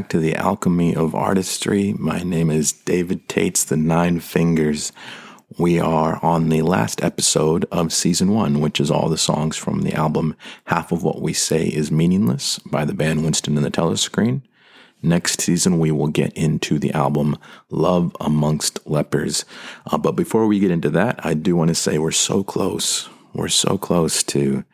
back to the Alchemy of Artistry. My name is David Tates, the Nine Fingers. We are on the last episode of season one, which is all the songs from the album Half of What We Say Is Meaningless by the band Winston and the Telescreen. Next season, we will get into the album Love Amongst Lepers. Uh, but before we get into that, I do want to say we're so close. We're so close to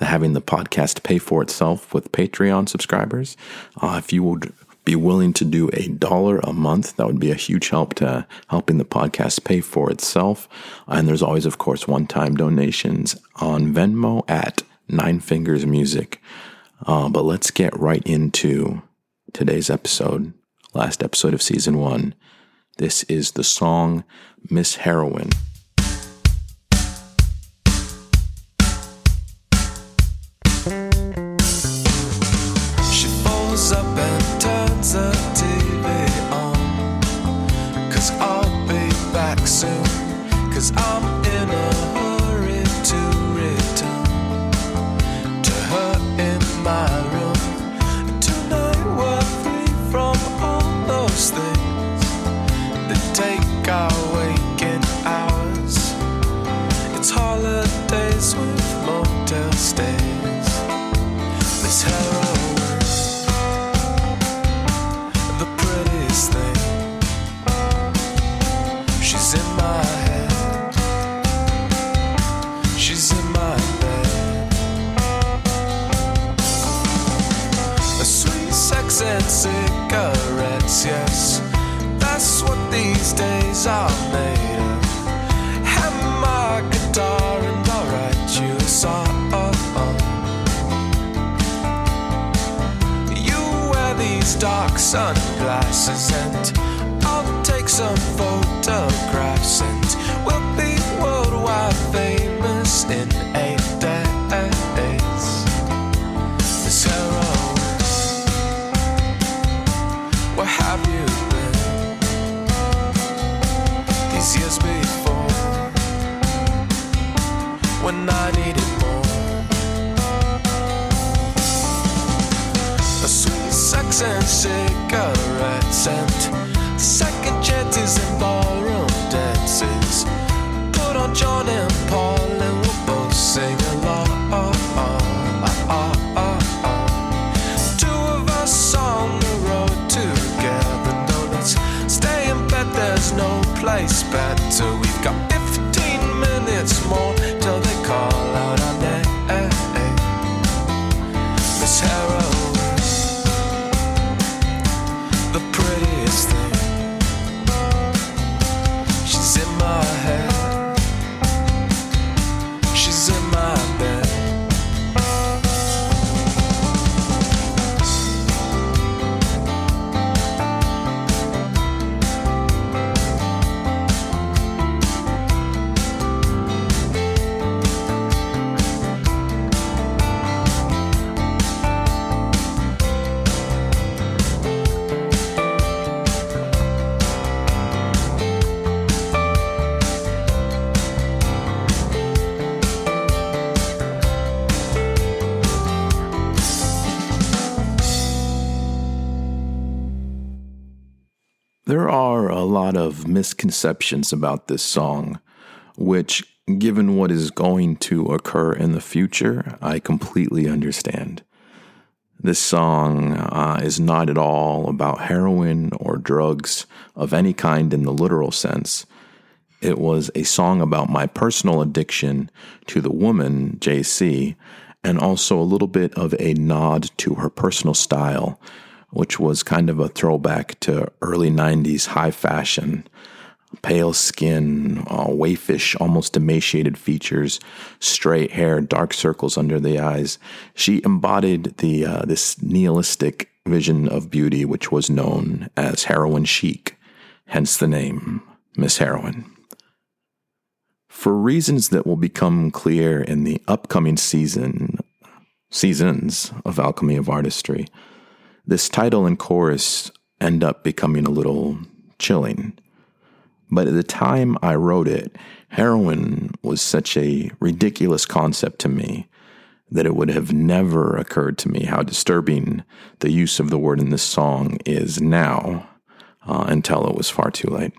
having the podcast pay for itself with Patreon subscribers. Uh, if you would be willing to do a dollar a month, that would be a huge help to helping the podcast pay for itself. And there's always, of course, one time donations on Venmo at Nine Fingers Music. Uh, but let's get right into today's episode, last episode of season one. This is the song Miss Heroin. I'll take some photographs and we'll lot of misconceptions about this song, which, given what is going to occur in the future, I completely understand. This song uh, is not at all about heroin or drugs of any kind in the literal sense. It was a song about my personal addiction to the woman, JC, and also a little bit of a nod to her personal style which was kind of a throwback to early 90s high fashion. Pale skin, uh, waifish, almost emaciated features, straight hair, dark circles under the eyes. She embodied the uh, this nihilistic vision of beauty, which was known as heroin chic, hence the name Miss Heroin. For reasons that will become clear in the upcoming season, seasons of Alchemy of Artistry, this title and chorus end up becoming a little chilling. But at the time I wrote it, heroin was such a ridiculous concept to me that it would have never occurred to me how disturbing the use of the word in this song is now uh, until it was far too late.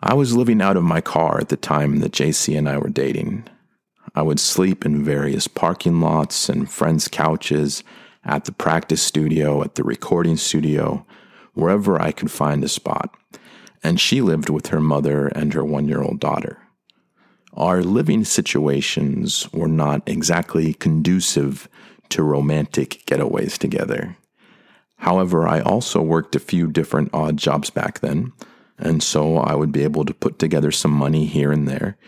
I was living out of my car at the time that JC and I were dating. I would sleep in various parking lots and friends' couches, at the practice studio, at the recording studio, wherever I could find a spot. And she lived with her mother and her one year old daughter. Our living situations were not exactly conducive to romantic getaways together. However, I also worked a few different odd jobs back then, and so I would be able to put together some money here and there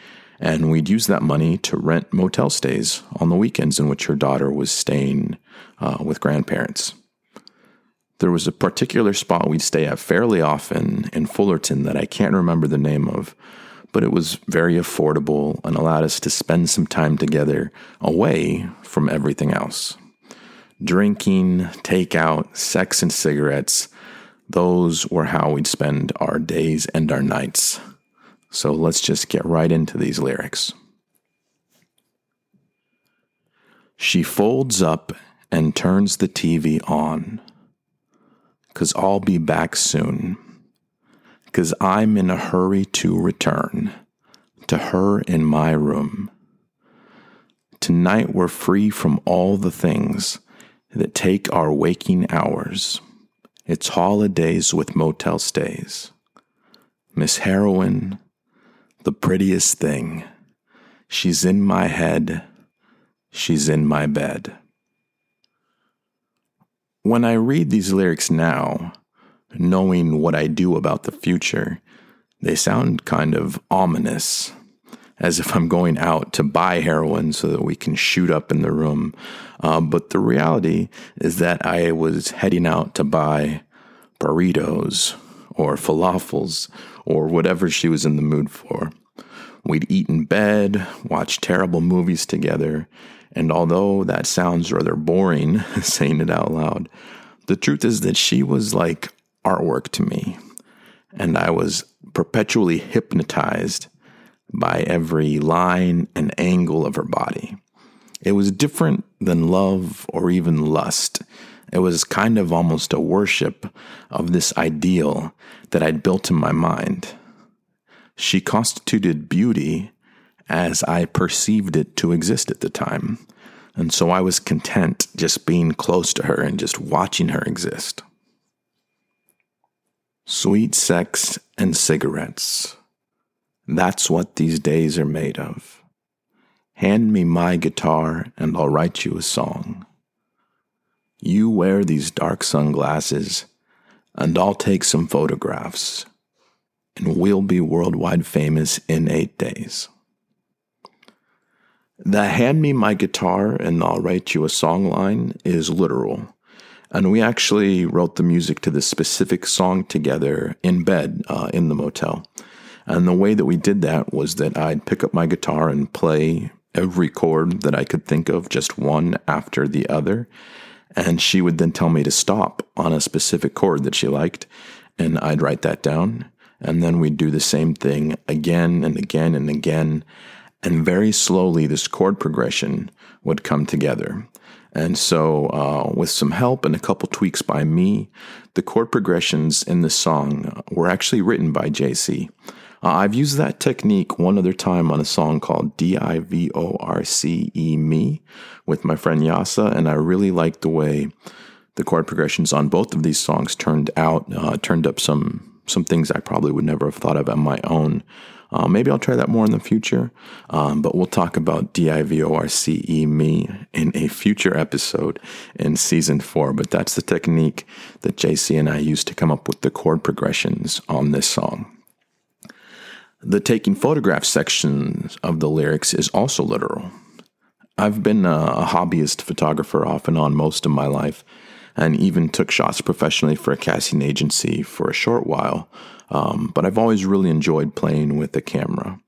and we'd use that money to rent motel stays on the weekends in which her daughter was staying uh, with grandparents. There was a particular spot we'd stay at fairly often in Fullerton that I can't remember the name of, but it was very affordable and allowed us to spend some time together away from everything else. Drinking, takeout, sex, and cigarettes, those were how we'd spend our days and our nights. So let's just get right into these lyrics. She folds up and turns the TV on. Cause I'll be back soon. Cause I'm in a hurry to return to her in my room. Tonight we're free from all the things that take our waking hours. It's holidays with motel stays. Miss Heroin, the prettiest thing. She's in my head. She's in my bed. When I read these lyrics now, knowing what I do about the future, they sound kind of ominous, as if I'm going out to buy heroin so that we can shoot up in the room. Uh, but the reality is that I was heading out to buy burritos or falafels or whatever she was in the mood for. We'd eat in bed, watch terrible movies together, and although that sounds rather boring saying it out loud, the truth is that she was like artwork to me, and I was perpetually hypnotized by every line and angle of her body. It was different than love or even lust. It was kind of almost a worship of this ideal that I'd built in my mind. She constituted beauty as I perceived it to exist at the time. And so I was content just being close to her and just watching her exist. Sweet sex and cigarettes. That's what these days are made of. Hand me my guitar and I'll write you a song. You wear these dark sunglasses and I'll take some photographs and we'll be worldwide famous in eight days. The hand me my guitar and I'll write you a song line is literal. And we actually wrote the music to this specific song together in bed uh, in the motel. And the way that we did that was that I'd pick up my guitar and play every chord that I could think of, just one after the other. And she would then tell me to stop on a specific chord that she liked. And I'd write that down. And then we'd do the same thing again and again and again. And very slowly, this chord progression would come together. And so, uh, with some help and a couple tweaks by me, the chord progressions in the song were actually written by JC. Uh, I've used that technique one other time on a song called D I V O R C E Me with my friend Yasa, and I really liked the way the chord progressions on both of these songs turned out, uh, turned up some some things I probably would never have thought of on my own. Uh, maybe I'll try that more in the future, um, but we'll talk about D-I-V-O-R-C-E me in a future episode in season four. But that's the technique that JC and I used to come up with the chord progressions on this song. The taking photographs section of the lyrics is also literal. I've been a, hobbyist photographer off and on most of my life, and even took shots professionally for a casting agency for a short while. Um, but I've always really enjoyed playing with the camera.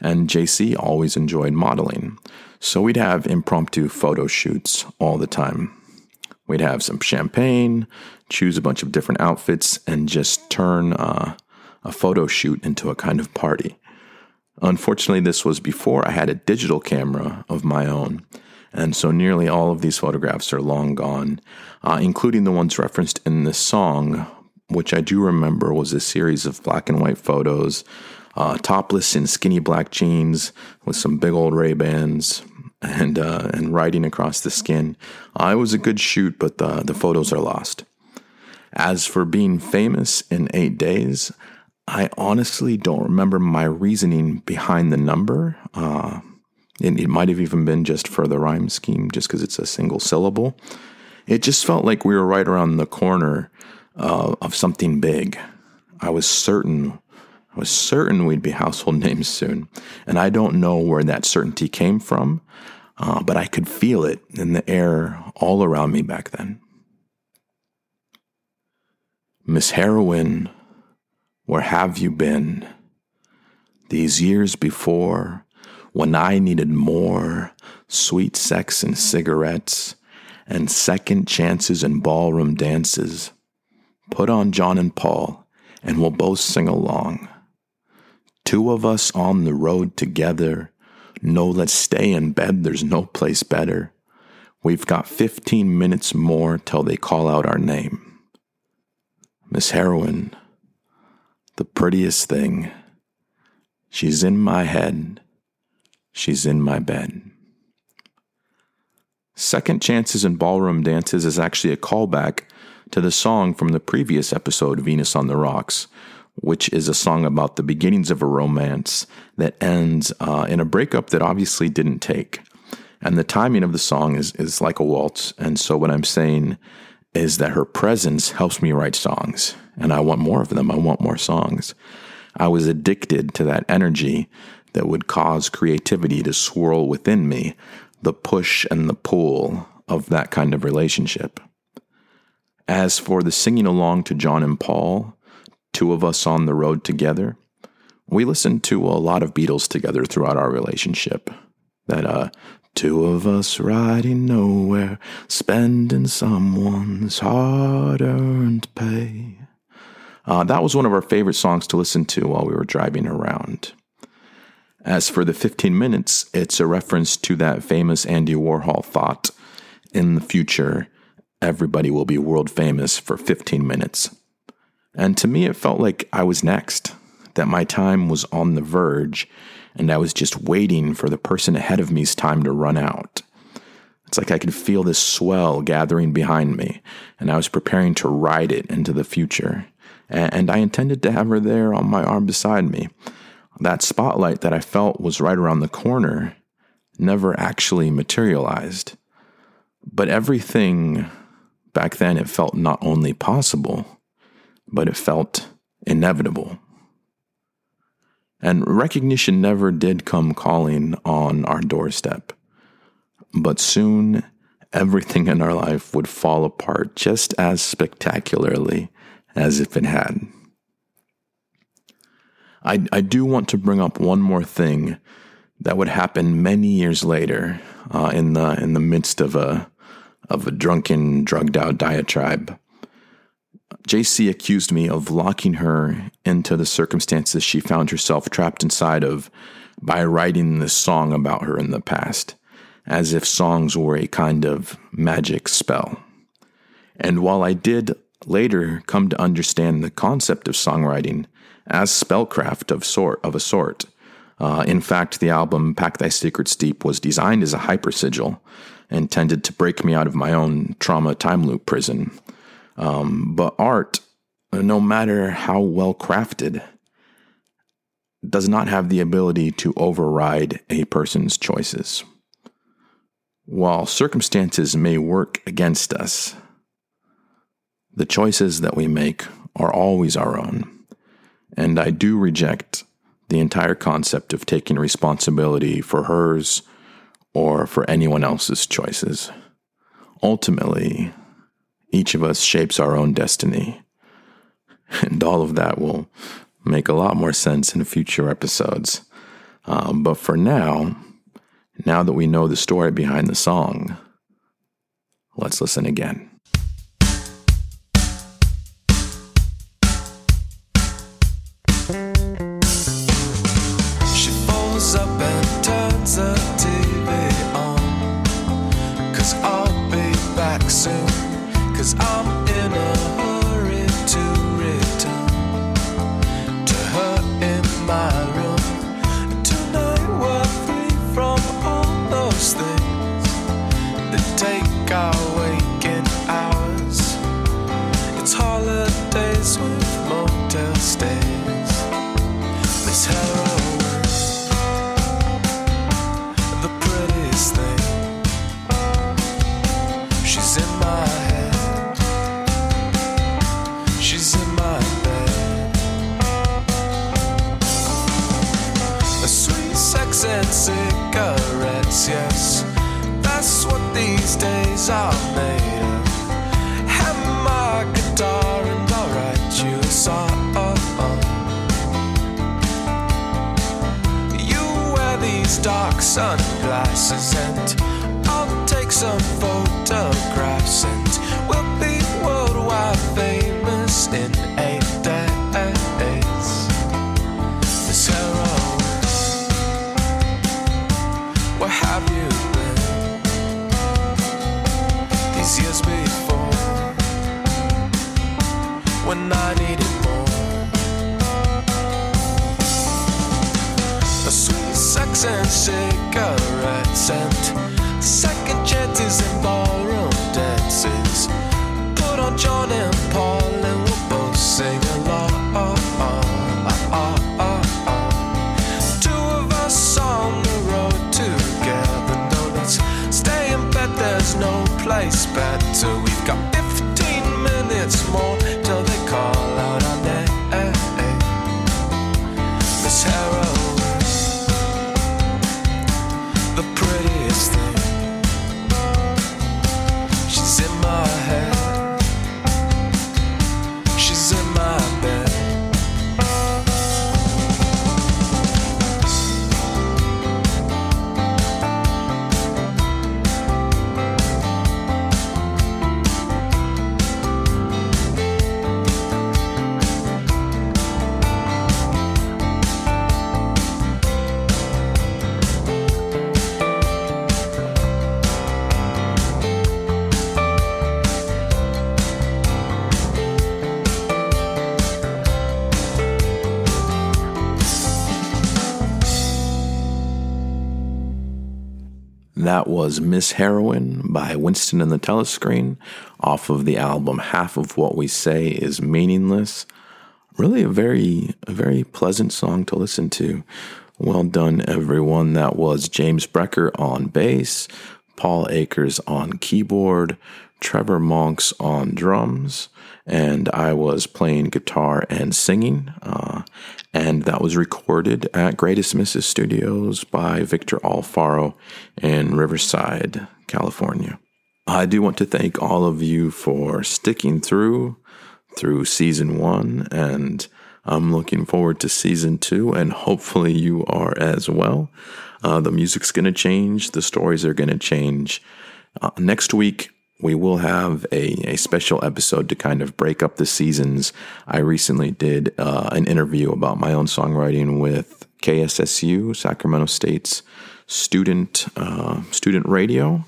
And JC always enjoyed modeling. So we'd have impromptu photo shoots all the time. We'd have some champagne, choose a bunch of different outfits, and just turn uh, a photo shoot into a kind of party. Unfortunately, this was before I had a digital camera of my own, and so nearly all of these photographs are long gone, uh, including the ones referenced in this song, which I do remember was a series of black and white photos, uh, topless in skinny black jeans with some big old Ray Bans. And uh, and riding across the skin, I was a good shoot, but the the photos are lost. As for being famous in eight days, I honestly don't remember my reasoning behind the number. Uh, it, it might have even been just for the rhyme scheme, just because it's a single syllable. It just felt like we were right around the corner uh, of something big. I was certain, I was certain we'd be household names soon, and I don't know where that certainty came from, uh, but I could feel it in the air all around me back then. Miss Heroin where have you been? These years before, when I needed more sweet sex and cigarettes and second chances and ballroom dances, put on John and Paul and we'll both sing along. Two of us on the road together. No, let's stay in bed. There's no place better. We've got 15 minutes more till they call out our name. Miss Heroin, the prettiest thing. She's in my head. She's in my bed. Second Chances in Ballroom Dances is actually a callback to the song from the previous episode, Venus on the Rocks, which is a song about the beginnings of a romance that ends uh, in a breakup that obviously didn't take. And the timing of the song is, is like a waltz. And so, what I'm saying is that her presence helps me write songs and I want more of them. I want more songs. I was addicted to that energy that would cause creativity to swirl within me, the push and the pull of that kind of relationship. As for the singing along to John and Paul, two of us on the road together, we listened to a lot of Beatles together throughout our relationship. That uh, Two of us riding nowhere, spending someone's hard earned pay. Uh, that was one of our favorite songs to listen to while we were driving around. As for the 15 minutes, it's a reference to that famous Andy Warhol thought in the future, everybody will be world famous for 15 minutes. And to me, it felt like I was next, that my time was on the verge, and I was just waiting for the person ahead of me's time to run out. It's like I could feel this swell gathering behind me, and I was preparing to ride it into the future and I intended to have her there on my arm beside me. That spotlight that I felt was right around the corner never actually materialized. But everything back then, it felt not only possible, but it felt inevitable. And recognition never did come calling on our doorstep. But soon, everything in our life would fall apart just as spectacularly as if it had. I, I do want to bring up one more thing that would happen many years later uh, in the in the midst of a of a drunken, drugged out diatribe. JC accused me of locking her into the circumstances she found herself trapped inside of by writing this song about her in the past, as if songs were a kind of magic spell. And while I did later come to understand the concept of songwriting as spellcraft of sort of a sort. Uh, in fact, the album "Pack Thy Secrets Deep" was designed as a hyper sigil, intended to break me out of my own trauma time loop prison. Um, but art, no matter how well crafted, does not have the ability to override a person's choices. While circumstances may work against us, the choices that we make are always our own. And I do reject the entire concept of taking responsibility for hers or for anyone else's choices. Ultimately, each of us shapes our own destiny. And all of that will make a lot more sense in future episodes. Um, but for now, now that we know the story behind the song, let's listen again. Sunglasses and and cigarettes and second That was Miss Heroin by Winston and the Telescreen off of the album Half of What We Say is Meaningless. Really a very a very pleasant song to listen to. Well done everyone. That was James Brecker on bass, Paul Akers on keyboard, Trevor Monks on drums, and I was playing guitar and singing. Uh, and that was recorded at Greatest Misses Studios by Victor Alfaro in Riverside, California. I do want to thank all of you for sticking through through season one, and I'm looking forward to season two, and hopefully you are as well. Uh, the music's going to change, the stories are going to change. Uh, next week, we will have a, a special episode to kind of break up the seasons. I recently did uh, an interview about my own songwriting with KSSU, Sacramento State's student uh, student radio,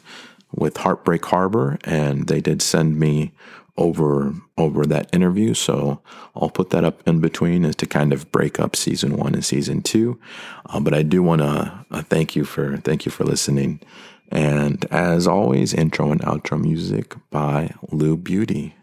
with Heartbreak Harbor, and they did send me over over that interview. So I'll put that up in between as to kind of break up season one and season two. Uh, but I do want to uh, thank you for thank you for listening. And as always, intro and outro music by Lou Beauty.